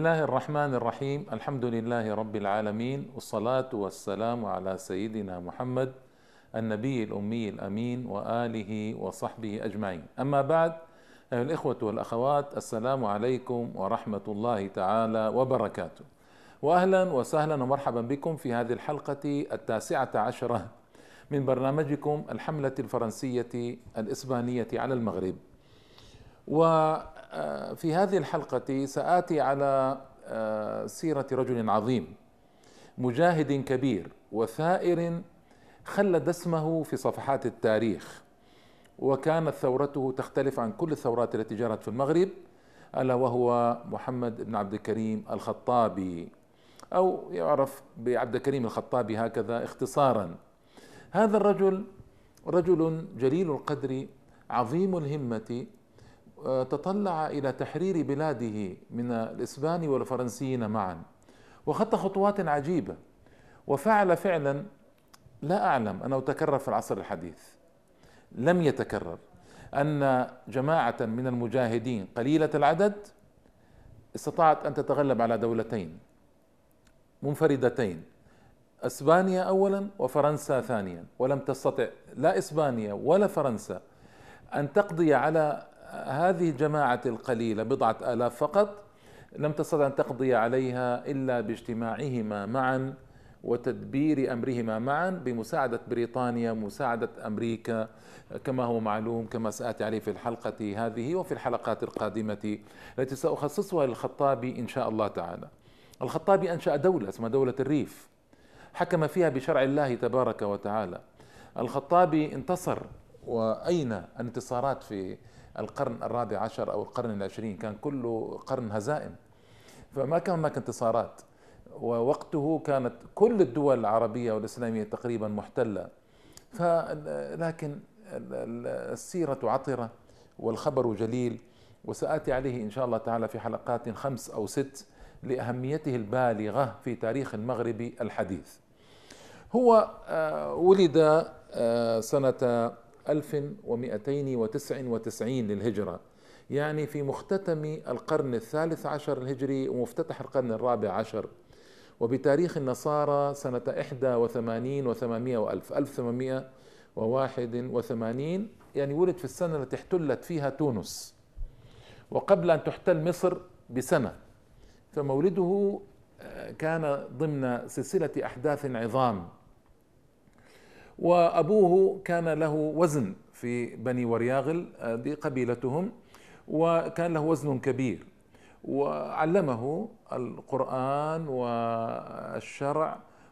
الله الرحمن الرحيم الحمد لله رب العالمين والصلاة والسلام على سيدنا محمد النبي الأمي الأمين وآله وصحبه أجمعين أما بعد أيها الإخوة والأخوات السلام عليكم ورحمة الله تعالى وبركاته وأهلا وسهلا ومرحبا بكم في هذه الحلقة التاسعة عشرة من برنامجكم الحملة الفرنسية الإسبانية على المغرب وفي هذه الحلقة سآتي على آه، سيرة رجل عظيم مجاهد كبير وثائر خلد اسمه في صفحات التاريخ وكانت ثورته تختلف عن كل الثورات التي جرت في المغرب ألا وهو محمد بن عبد الكريم الخطابي. أو يعرف بعبد الكريم الخطابي هكذا اختصارا. هذا الرجل رجل جليل القدر عظيم الهمة تطلع إلى تحرير بلاده من الاسبان والفرنسيين معا. وخط خطوات عجيبة. وفعل فعلا لا أعلم أنه تكرر في العصر الحديث. لم يتكرر. أن جماعة من المجاهدين قليلة العدد استطاعت أن تتغلب على دولتين. منفردتين. إسبانيا اولا وفرنسا ثانيا. ولم تستطع لا إسبانيا ولا فرنسا أن تقضي على هذه الجماعة القليلة بضعة آلاف فقط لم تستطع أن تقضي عليها إلا باجتماعهما معا وتدبير أمرهما معا بمساعدة بريطانيا مساعدة أمريكا كما هو معلوم كما سآتي عليه في الحلقة هذه وفي الحلقات القادمة التي سأخصصها للخطابي إن شاء الله تعالى. الخطابي أنشأ دولة اسمها دولة الريف حكم فيها بشرع الله تبارك وتعالى. الخطابي انتصر وأين الانتصارات في القرن الرابع عشر أو القرن العشرين كان كله قرن هزائم. فما كان هناك انتصارات ووقته كانت كل الدول العربية والإسلامية تقريبا محتلة. لكن السيرة عطرة والخبر جليل وسآتي عليه إن شاء الله تعالى في حلقات خمس أو ست لأهميته البالغة في تاريخ المغرب الحديث. هو آه، ولد آه، سنة 1299 للهجرة. يعني في مختتم القرن الثالث عشر الهجري ومفتتح القرن الرابع عشر. وبتاريخ النصارى سنة 81 و800 وألف 1881 يعني ولد في السنة التي احتلت فيها تونس. وقبل أن تحتل مصر بسنة فمولده آه، كان ضمن سلسلة أحداث عظام. وأبوه كان له وزن في بني ورياغل هذه قبيلتهم وكان له وزن كبير. وعلمه القرآن والشرع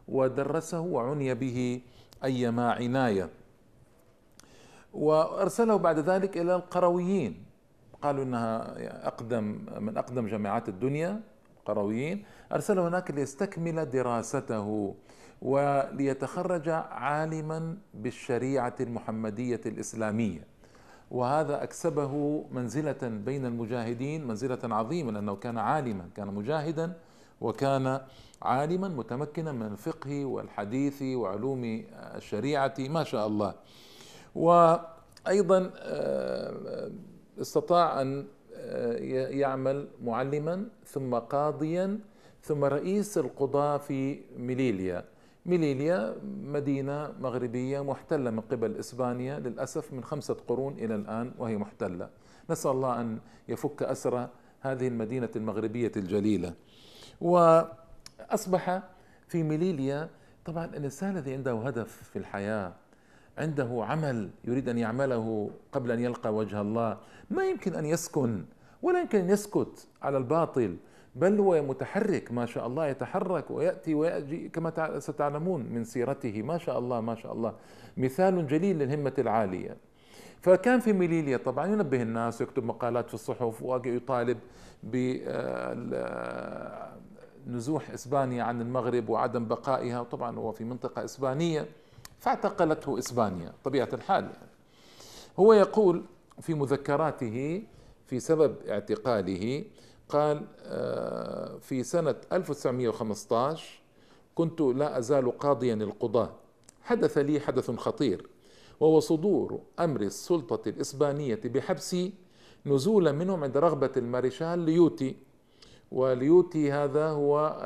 ودرسه وعني به أيما عناية. وأرسله بعد ذلك إلى القرويين. قالوا إنها أقدم من أقدم جامعات الدنيا القرويين أرسله هناك ليستكمل دراسته. وليتخرج عالما بالشريعة المحمدية الإسلامية. وهذا أكسبه منزلة بين المجاهدين منزلة عظيمة لأنه كان عالما كان مجاهدا وكان عالما متمكنا من الفقه والحديث وعلوم الشريعة ما شاء الله. وأيضا آه، استطاع أن آه، يعمل معلما ثم قاضيا ثم رئيس القضاة في ميليليا. ميليليا مدينة مغربية محتلة من قبل إسبانيا للأسف من خمسة قرون إلى الآن وهي محتلة. نسأل الله أن يفك أسر هذه المدينة المغربية الجليلة. وأصبح في ميليليا طبعا الإنسان الذي عنده هدف في الحياة عنده عمل يريد أن يعمله قبل أن يلقى وجه الله ما يمكن أن يسكن ولا يمكن أن يسكت على الباطل. بل هو متحرك ما شاء الله يتحرك ويأتي ويجي كما ستعلمون من سيرته. ما شاء الله ما شاء الله. مثال جليل للهمة العالية. فكان في ميليليا طبعا ينبه الناس ويكتب مقالات في الصحف ويطالب بنزوح إسبانيا عن المغرب وعدم بقائها. وطبعا هو في منطقة إسبانية فاعتقلته إسبانيا طبيعة الحال. يعني. هو يقول في مذكراته في سبب اعتقاله قال آه، في سنة 1915 كنت لا أزال قاضي القضاة. حدث لي حدث خطير وهو صدور أمر السلطة الإسبانية بحبسي نزولا منهم عند رغبة المارشال ليوتي. وليوتي هذا هو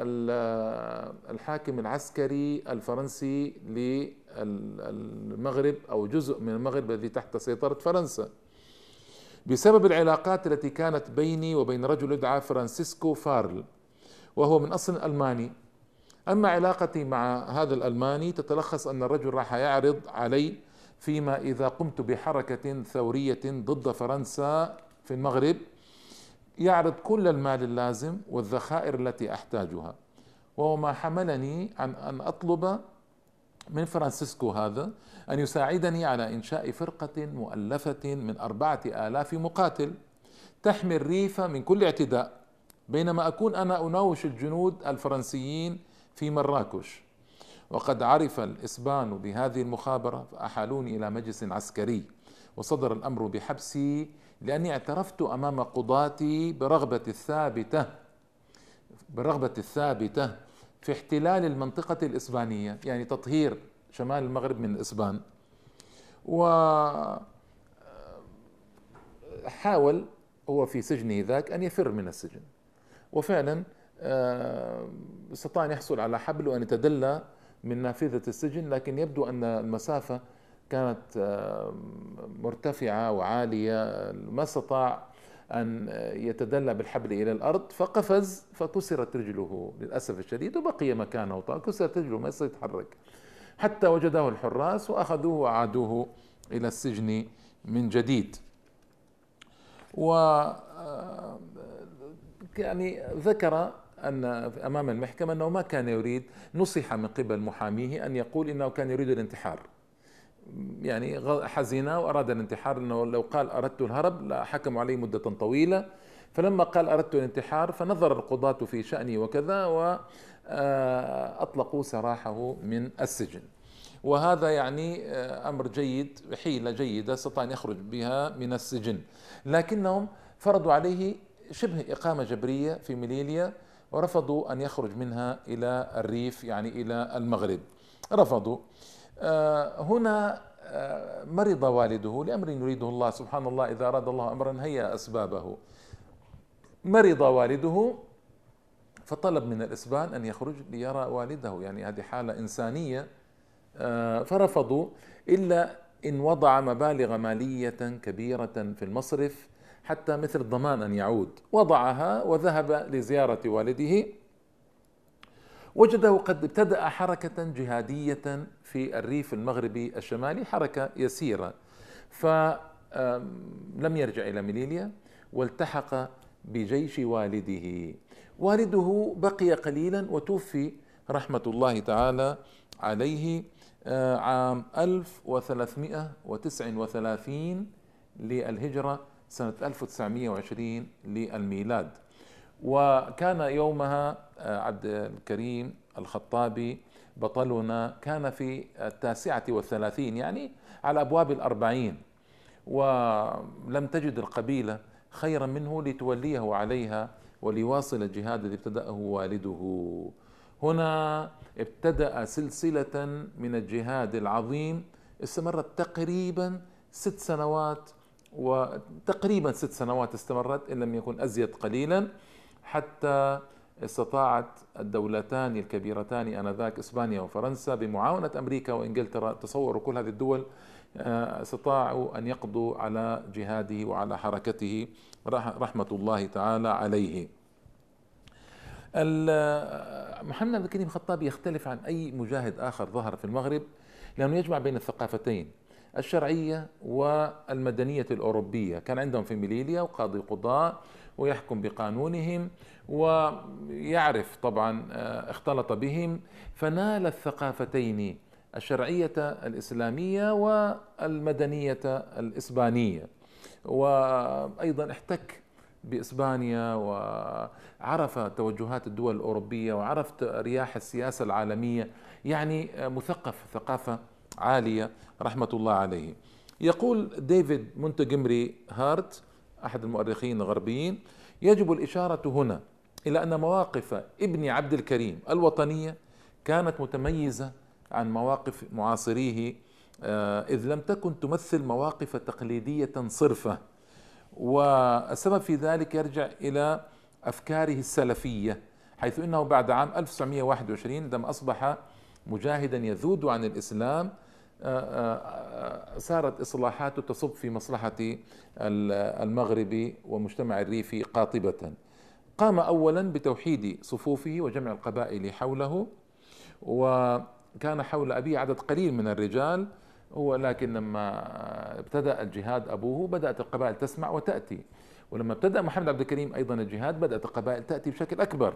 الحاكم العسكري الفرنسي للمغرب أو جزء من المغرب الذي تحت سيطرة فرنسا. بسبب العلاقات التي كانت بيني وبين رجل يدعى فرانسيسكو فارل وهو من أصل ألماني. أما علاقتي مع هذا الألماني تتلخص أن الرجل راح يعرض علي فيما إذا قمت بحركة ثورية ضد فرنسا في المغرب يعرض كل المال اللازم والذخائر التي أحتاجها. وهو ما حملني عن أن أطلب من فرانسيسكو هذا أن يساعدني على إنشاء فرقة مؤلفة من أربعة آلاف مقاتل تحمي الريف من كل اعتداء بينما أكون أنا أناوش الجنود الفرنسيين في مراكش. وقد عرف الإسبان بهذه المخابرة فأحالوني إلى مجلس عسكري وصدر الأمر بحبسي لأني اعترفت أمام قضاتي برغبة الثابتة برغبة الثابتة في احتلال المنطقة الإسبانية يعني تطهير شمال المغرب من الإسبان و حاول هو في سجنه ذاك أن يفر من السجن. وفعلا آه، استطاع أن يحصل على حبل وأن يتدلى من نافذة السجن لكن يبدو أن المسافة كانت آه، مرتفعة وعالية ما استطاع أن يتدلى بالحبل إلى الأرض فقفز فكسرت رجله للأسف الشديد وبقي مكانه كسرت رجله ما يستطيع يتحرك. حتى وجده الحراس وأخذوه وأعادوه إلى السجن من جديد. و آه، يعني ذكر أن أمام المحكمة أنه ما كان يريد نصح من قبل محاميه أن يقول إنه كان يريد الانتحار. يعني حزن وأراد الانتحار أنه لو قال أردت الهرب لحكموا عليه مدة طويلة. فلما قال أردت الانتحار فنظر القضاة في شأني وكذا وأطلقوا سراحه من السجن. وهذا يعني آه، أمر جيد حيلة جيدة استطاع أن يخرج بها من السجن. لكنهم فرضوا عليه شبه إقامة جبرية في ميليليا ورفضوا أن يخرج منها إلى الريف يعني إلى المغرب. رفضوا. آه، هنا آه، مرض والده لأمر يريده الله سبحان الله إذا أراد الله أمرا هيا أسبابه. مرض والده فطلب من الإسبان أن يخرج ليرى والده يعني هذه حالة إنسانية آه، فرفضوا إلا إن وضع مبالغ مالية كبيرة في المصرف حتى مثل الضمان أن يعود. وضعها وذهب لزيارة والده. وجده قد ابتدأ حركة جهادية في الريف المغربي الشمالي حركة يسيرة. فلم يرجع إلى ميليليا والتحق بجيش والده. والده بقي قليلا وتوفي رحمة الله تعالى عليه آه، عام 1339 للهجرة سنة 1920 للميلاد. وكان يومها آه، عبد الكريم الخطابي بطلنا كان في التاسعة والثلاثين يعني على أبواب الأربعين ولم تجد القبيلة خيرا منه لتوليه عليها وليواصل الجهاد الذي ابتدأه والده. هنا ابتدأ سلسلة من الجهاد العظيم استمرت تقريبا ست سنوات وتقريبا ست سنوات استمرت إن لم يكن أزيد قليلا. حتى استطاعت الدولتان الكبيرتان آنذاك إسبانيا وفرنسا بمعاونة أمريكا وإنجلترا تصوروا كل هذه الدول آه، استطاعوا أن يقضوا على جهاده وعلى حركته رحمة الله تعالى عليه. محمد بن كريم الخطابي يختلف عن أي مجاهد آخر ظهر في المغرب لأنه يجمع بين الثقافتين الشرعية والمدنية الأوروبية، كان عندهم في ميليليا وقاضي قضاء ويحكم بقانونهم ويعرف طبعا آه، اختلط بهم. فنال الثقافتين الشرعية الإسلامية والمدنية الإسبانية. وأيضا احتك بإسبانيا وعرف توجهات الدول الأوروبية وعرف رياح السياسة العالمية. يعني مثقف ثقافة عالية رحمة الله عليه. يقول ديفيد مونتجمري هارت أحد المؤرخين الغربيين يجب الإشارة هنا إلى أن مواقف ابن عبد الكريم الوطنية كانت متميزة عن مواقف معاصريه آه، إذ لم تكن تمثل مواقف تقليدية صرفة. والسبب في ذلك يرجع إلى أفكاره السلفية حيث إنه بعد عام 1921 عندما أصبح مجاهدا يذود عن الإسلام آه، آه، صارت إصلاحاته تصب في مصلحة المغرب ومجتمع الريف قاطبة. قام أولا بتوحيد صفوفه وجمع القبائل حوله وكان حول أبيه عدد قليل من الرجال ولكن لما ابتدأ الجهاد أبوه بدأت القبائل تسمع وتأتي. ولما ابتدأ محمد عبد الكريم أيضا الجهاد بدأت القبائل تأتي بشكل أكبر.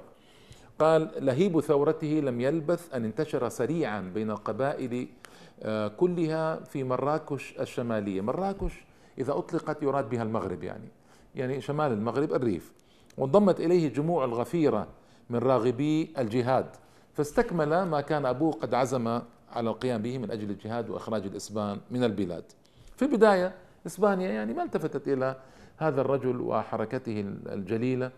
قال لهيب ثورته لم يلبث أن انتشر سريعا بين القبائل آه، كلها في مراكش الشمالية. مراكش إذا أطلقت يراد بها المغرب يعني يعني شمال المغرب الريف. وانضمت إليه جموع الغفيرة من راغبي الجهاد. فاستكمل ما كان أبوه قد عزم على القيام به من أجل الجهاد وإخراج الإسبان من البلاد. في البداية إسبانيا يعني ما التفتت إلى هذا الرجل وحركته الجليلة.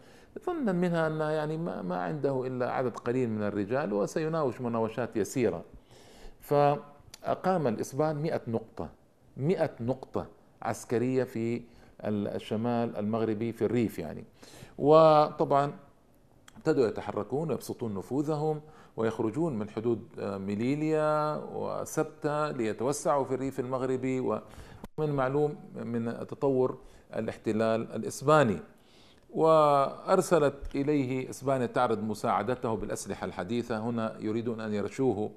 ظنا منها أن يعني ما عنده إلا عدد قليل من الرجال وسيناوش مناوشات يسيرة. فأقام الإسبان مئة نقطة مئة نقطة عسكرية في الشمال المغربي في الريف يعني. وطبعا ابتدوا يتحركون ويبسطون نفوذهم ويخرجون من حدود ميليليا وسبتة ليتوسعوا في الريف المغربي. ومن معلوم من تطور الاحتلال الإسباني وأرسلت إليه إسبانيا تعرض مساعدته بالأسلحة الحديثة. هنا يريدون أن يرشوه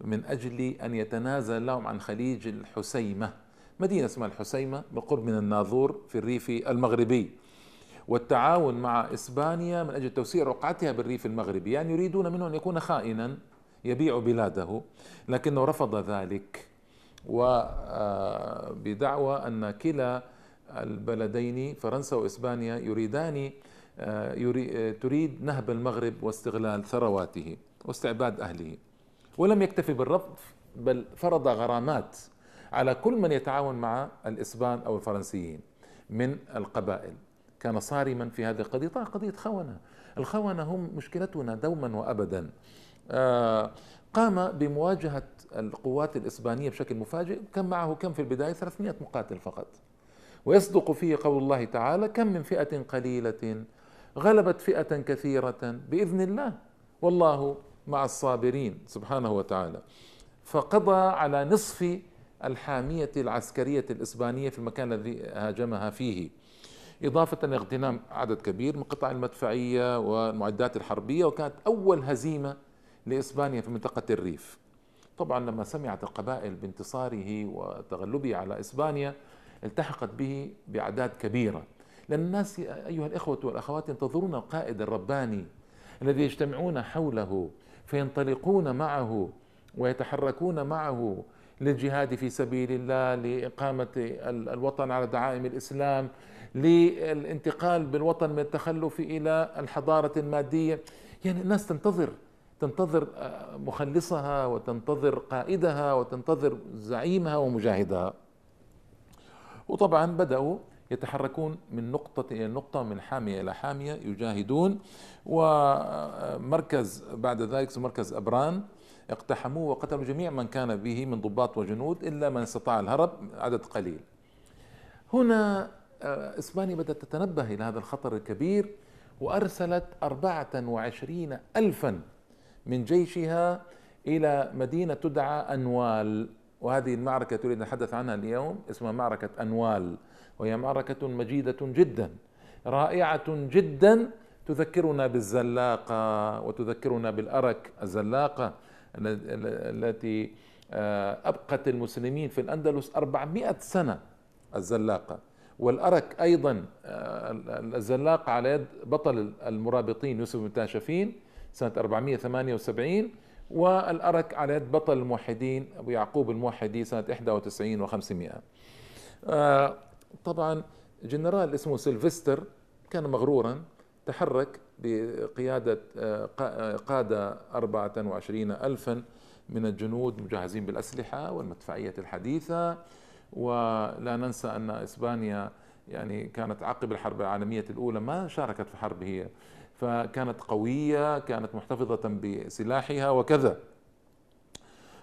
من أجل أن يتنازل لهم عن خليج الحسيمة مدينة اسمها الحسيمة بالقرب من الناظور في الريف المغربي. والتعاون مع إسبانيا من أجل توسيع رقعتها بالريف المغربي. يعني يريدون منه أن يكون خائنا يبيع بلاده. لكنه رفض ذلك. وبدعوى أن كلا البلدين فرنسا وإسبانيا يريدان تريد نهب المغرب واستغلال ثرواته واستعباد أهله. ولم يكتفي بالرفض بل فرض غرامات على كل من يتعاون مع الإسبان أو الفرنسيين من القبائل. كان صارما في هذه القضية. طبعا قضية خونة. الخونة هم مشكلتنا دوما وأبدا. آه، قام بمواجهة القوات الإسبانية بشكل مفاجئ كان معه كم في البداية؟ 300 مقاتل فقط. ويصدق فيه قول الله تعالى كم من فئة قليلة غلبت فئة كثيرة بإذن الله. والله مع الصابرين سبحانه وتعالى. فقضى على نصف الحامية العسكرية الإسبانية في المكان الذي هاجمها فيه. إضافة لاغتنام عدد كبير من قطع المدفعية والمعدات الحربية وكانت أول هزيمة لإسبانيا في منطقة الريف. طبعا لما سمعت القبائل بانتصاره وتغلبه على إسبانيا التحقت به بأعداد كبيرة. لأن الناس أيها الإخوة والأخوات ينتظرون القائد الرباني الذي يجتمعون حوله فينطلقون معه ويتحركون معه للجهاد في سبيل الله لإقامة الوطن على دعائم الإسلام للانتقال بالوطن من التخلف إلى الحضارة المادية. يعني الناس تنتظر تنتظر آه، مخلصها وتنتظر قائدها وتنتظر زعيمها ومجاهدها. وطبعا بدأوا يتحركون من نقطة إلى نقطة من حامية إلى حامية يجاهدون. ومركز بعد ذلك مركز أبران اقتحموه وقتلوا جميع من كان به من ضباط وجنود إلا من استطاع الهرب عدد قليل. هنا آه، إسبانيا بدأت تتنبه إلى هذا الخطر الكبير وأرسلت أربعة وعشرين ألفا من جيشها إلى مدينة تدعى أنوال. وهذه المعركة أن نتحدث عنها اليوم اسمها معركة أنوال وهي معركة مجيدة جدا رائعة جدا تذكرنا بالزلاقة وتذكرنا بالأرك الزلاقة التي آه، أبقت المسلمين في الأندلس 400 سنة الزلاقة. والأرك أيضا آه، الزلاقة على يد بطل المرابطين يوسف بن تاشفين سنة 478 والأرك على يد بطل الموحدين أبو يعقوب الموحدي سنة 91 و500 آه، طبعا جنرال اسمه سيلفستر كان مغرورا تحرك بقيادة آه، قادة 24 ألفا من الجنود مجهزين بالأسلحة والمدفعية الحديثة. ولا ننسى أن إسبانيا يعني كانت عقب الحرب العالمية الأولى ما شاركت في حرب هي. فكانت قوية كانت محتفظة بسلاحها وكذا.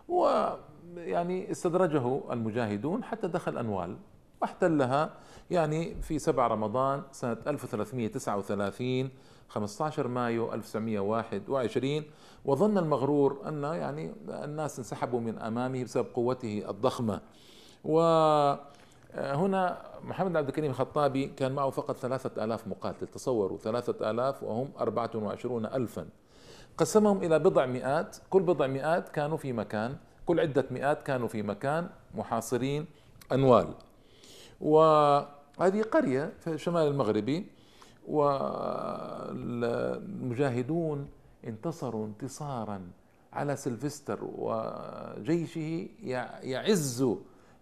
ويعني استدرجه المجاهدون حتى دخل أنوال واحتلها يعني في 7 رمضان سنة 1339 15 مايو 1921 وظن المغرور أن يعني الناس انسحبوا من أمامه بسبب قوته الضخمة. وهنا محمد عبد الكريم الخطابي كان معه فقط ثلاثة آلاف مقاتل تصوروا ثلاثة آلاف وهم أربعة وعشرون ألفا. قسمهم إلى بضع مئات كل بضع مئات كانوا في مكان كل عدة مئات كانوا في مكان محاصرين أنوال. وهذه قرية في الشمال المغربي والمجاهدون انتصروا انتصارا على سلفستر وجيشه يعز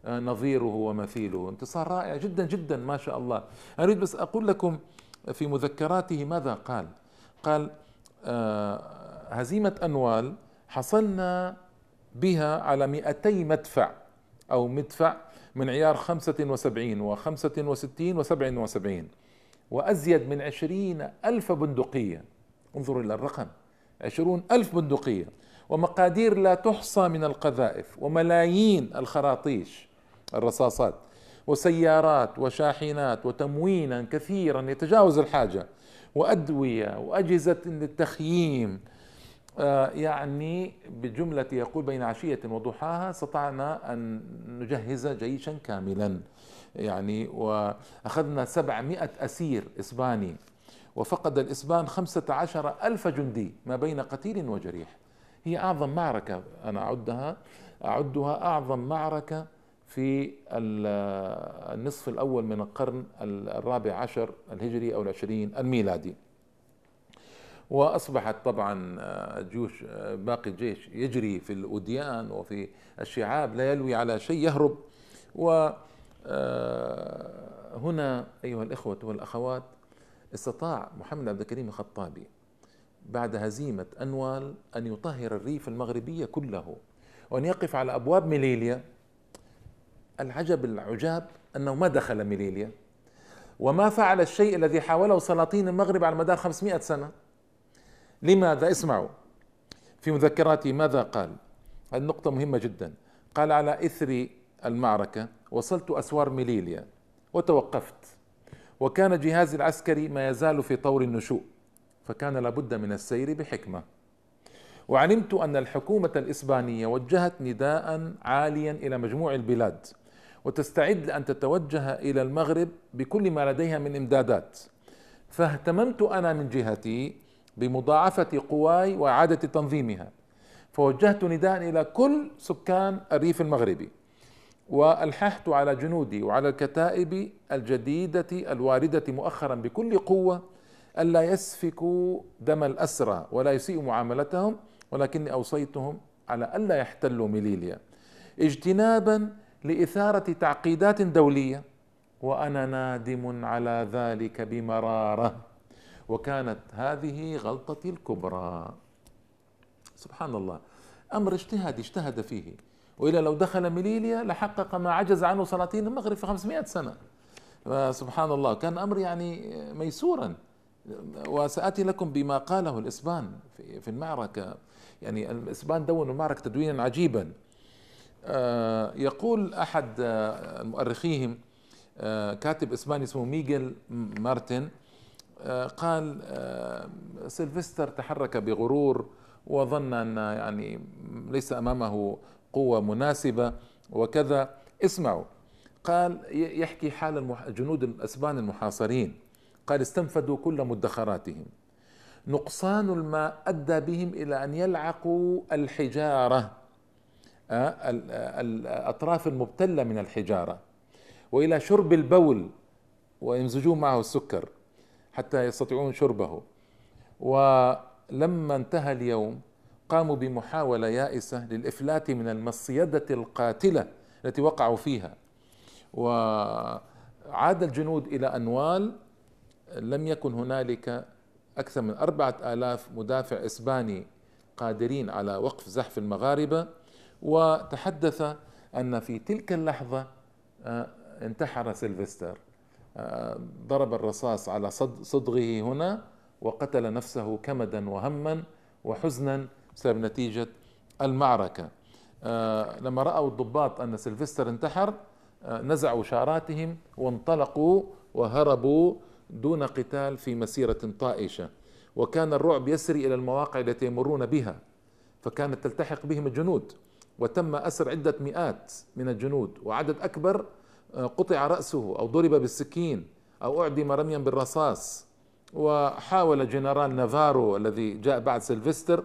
نظيره ومثيله. انتصار رائع جدا جدا ما شاء الله. أريد بس أقول لكم في مذكراته ماذا قال؟ قال آه، هزيمة أنوال حصلنا بها على 200 مدفع أو مدفع من عيار 75 و65 و77 وأزيد من عشرين ألف بندقية. انظروا إلى الرقم عشرون ألف بندقية. ومقادير لا تحصى من القذائف وملايين الخراطيش. الرصاصات وسيارات وشاحنات وتموينا كثيرا يتجاوز الحاجة. وأدوية وأجهزة للتخييم. آه، يعني بجملة يقول بين عشية وضحاها استطعنا أن نجهز جيشا كاملا. يعني وأخذنا سبعمائة أسير إسباني. وفقد الإسبان خمسة عشر ألف جندي ما بين قتيل وجريح. هي أعظم معركة. أنا أعدها أعدها أعظم معركة في النصف الأول من القرن الرابع عشر الهجري أو العشرين الميلادي. وأصبحت طبعا جيوش باقي الجيش يجري في الأوديان وفي الشعاب لا يلوي على شيء يهرب. و آه، هنا أيها الإخوة والأخوات استطاع محمد عبد الكريم الخطابي بعد هزيمة أنوال أن يطهر الريف المغربي كله وأن يقف على أبواب ميليليا. العجب العجاب أنه ما دخل ميليليا وما فعل الشيء الذي حاوله سلاطين المغرب على مدار 500 سنة. لماذا؟ اسمعوا. في مذكراته ماذا قال؟ هذه نقطة مهمة جدا. قال على إثر المعركة وصلت أسوار ميليليا وتوقفت. وكان جهازي العسكري ما يزال في طور النشوء فكان لابد من السير بحكمة. وعلمت أن الحكومة الإسبانية وجهت نداء عاليا إلى مجموع البلاد. وتستعد لأن تتوجه إلى المغرب بكل ما لديها من إمدادات. فاهتممت أنا من جهتي بمضاعفة قواي وإعادة تنظيمها. فوجهت نداء إلى كل سكان الريف المغربي وألححت على جنودي وعلى الكتائب الجديدة الواردة مؤخرا بكل قوة ألا يسفكوا دم الأسرى ولا يسيئوا معاملتهم ولكني أوصيتهم على ألا يحتلوا ميليليا. اجتنابا لإثارة تعقيدات دولية. وأنا نادم على ذلك بمرارة. وكانت هذه غلطتي الكبرى. سبحان الله. أمر اجتهادي اجتهد فيه. وإلا لو دخل ميليليا لحقق ما عجز عنه سلاطين المغرب في 500 سنة. سبحان الله. كان أمر يعني ميسورا. وسآتي لكم بما قاله الإسبان في المعركة. يعني الإسبان دونوا المعركة تدوينا عجيبا. يقول أحد آه، مؤرخيهم آه، كاتب إسباني اسمه ميغيل مارتن قال سيلفستر تحرك بغرور وظن أن يعني ليس أمامه قوة مناسبة وكذا. اسمعوا قال يحكي حال الجنود الأسبان المحاصرين. قال استنفدوا كل مدخراتهم. نقصان الماء أدى بهم إلى أن يلعقوا الحجارة. آه، الأطراف المبتلة من الحجارة وإلى شرب البول ويمزجون معه السكر حتى يستطيعون شربه. ولما انتهى اليوم قاموا بمحاولة يائسة للإفلات من المصيدة القاتلة التي وقعوا فيها. وعاد الجنود إلى أنوال لم يكن هنالك أكثر من أربعة آلاف مدافع إسباني قادرين على وقف زحف المغاربة. وتحدث أن في تلك اللحظة آه، انتحر سيلفستر. آه، ضرب الرصاص على صدغه هنا وقتل نفسه كمدا وهما وحزنا بسبب نتيجة المعركة. آه، لما رأوا الضباط أن سيلفستر انتحر نزعوا شاراتهم وانطلقوا وهربوا دون قتال في مسيرة طائشة. وكان الرعب يسري إلى المواقع التي يمرون بها فكانت تلتحق بهم الجنود. وتم أسر عدة مئات من الجنود وعدد أكبر آه، قطع رأسه أو ضرب بالسكين أو أعدم رميا بالرصاص. وحاول جنرال نافارو الذي جاء بعد سيلفستر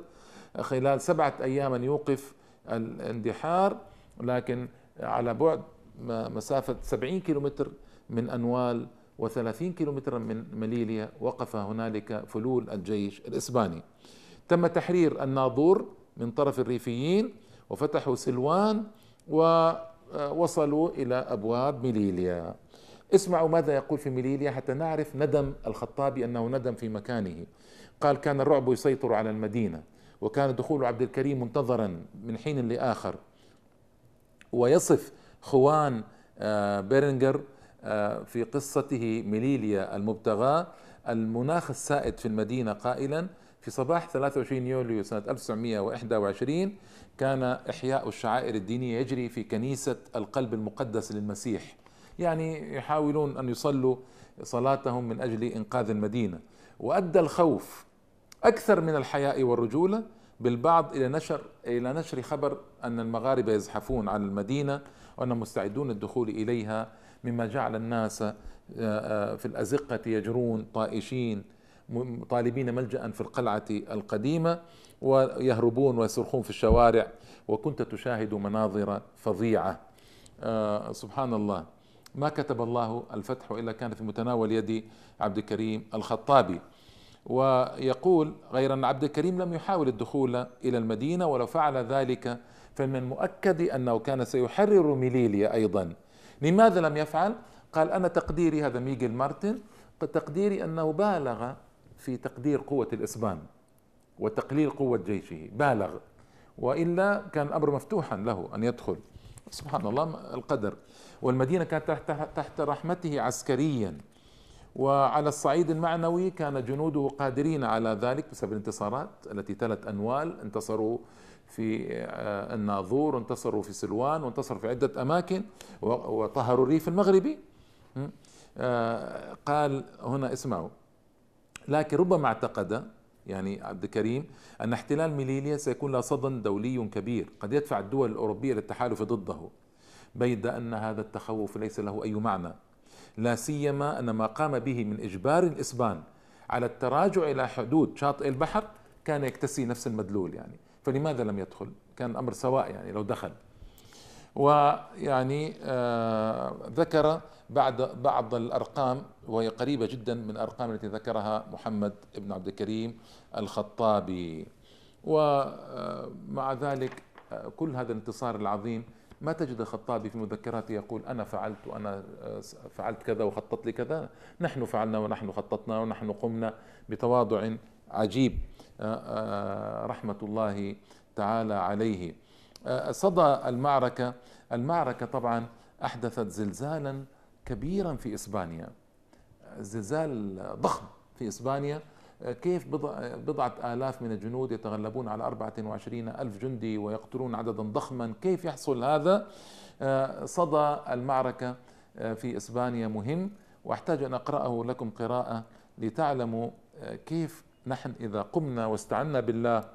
خلال سبعة أيام أن يوقف الاندحار لكن على بعد مسافة 70 كيلومتر من أنوال و30 كيلومترا من مليليا وقف هنالك فلول الجيش الإسباني. تم تحرير الناظور من طرف الريفيين وفتحوا سلوان ووصلوا إلى أبواب ميليليا. اسمعوا ماذا يقول في ميليليا حتى نعرف ندم الخطابي أنه ندم في مكانه. قال كان الرعب يسيطر على المدينة وكان دخول عبد الكريم منتظرا من حين لآخر. ويصف خوان آه، بيرنجر آه، في قصته ميليليا المبتغاة المناخ السائد في المدينة قائلا في صباح 23 يوليو سنة 1921 كان إحياء الشعائر الدينية يجري في كنيسة القلب المقدس للمسيح. يعني يحاولون أن يصلوا صلاتهم من أجل إنقاذ المدينة. وأدى الخوف أكثر من الحياء والرجولة. بالبعض إلى نشر إلى نشر خبر أن المغاربة يزحفون على المدينة وأنهم مستعدون الدخول إليها مما جعل الناس آه، آه، في الأزقة يجرون طائشين. طالبين ملجأ في القلعة القديمة ويهربون ويصرخون في الشوارع. وكنت تشاهد مناظر فظيعة. آه، سبحان الله. ما كتب الله الفتح إلا كان في متناول يد عبد الكريم الخطابي. ويقول غير أن عبد الكريم لم يحاول الدخول إلى المدينة ولو فعل ذلك فمن المؤكد أنه كان سيحرر ميليليا أيضا. لماذا لم يفعل؟ قال أنا تقديري هذا ميغيل مارتن تقديري أنه بالغ في تقدير قوة الإسبان وتقليل قوة جيشه. بالغ. وإلا كان الأمر مفتوحا له أن يدخل. سبحان الله القدر. والمدينة كانت تحت, تحت رحمته عسكريا. وعلى الصعيد المعنوي كان جنوده قادرين على ذلك بسبب الانتصارات التي تلت أنوال. انتصروا في آه، الناظور وانتصروا في سلوان وانتصروا في عدة أماكن. وطهروا الريف المغربي. آه، قال هنا اسمعوا. لكن ربما اعتقد يعني عبد الكريم أن احتلال ميليليا سيكون له صدى دولي كبير. قد يدفع الدول الأوروبية للتحالف ضده بيد أن هذا التخوف ليس له أي معنى. لا سيما أن ما قام به من إجبار الإسبان على التراجع إلى حدود شاطئ البحر كان يكتسي نفس المدلول يعني. فلماذا لم يدخل؟ كان الأمر سواء يعني لو دخل. ويعني آه ذكر بعد بعض الأرقام وهي قريبة جدا من الأرقام التي ذكرها محمد بن عبد الكريم الخطابي. ومع ذلك آه، كل هذا الانتصار العظيم ما تجد الخطابي في مذكراته يقول أنا فعلت وأنا آه، فعلت كذا وخطط لي كذا نحن فعلنا ونحن خططنا ونحن قمنا بتواضع عجيب آه، رحمة الله تعالى عليه. صدى المعركة. المعركة طبعا أحدثت زلزالا كبيرا في إسبانيا. زلزال ضخم في إسبانيا. كيف بضعة آلاف من الجنود يتغلبون على أربعة وعشرين ألف جندي ويقتلون عددا ضخما. كيف يحصل هذا؟ صدى المعركة في إسبانيا مهم وأحتاج أن أقرأه لكم قراءة لتعلموا كيف نحن إذا قمنا واستعنا بالله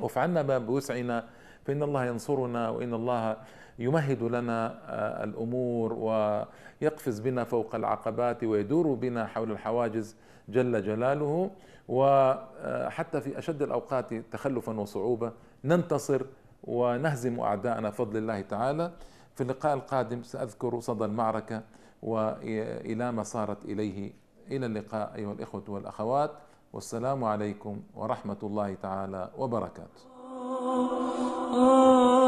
وفعلنا ما بوسعنا فإن الله ينصرنا وإن الله يمهد لنا آه، الأمور ويقفز بنا فوق العقبات ويدور بنا حول الحواجز جل جلاله. وحتى في أشد الأوقات تخلفا وصعوبة ننتصر ونهزم أعداءنا بفضل الله تعالى. في اللقاء القادم سأذكر صدى المعركة وإلى ما صارت إليه. إلى اللقاء أيها الإخوة والأخوات. والسلام عليكم ورحمة الله تعالى وبركاته. Oh.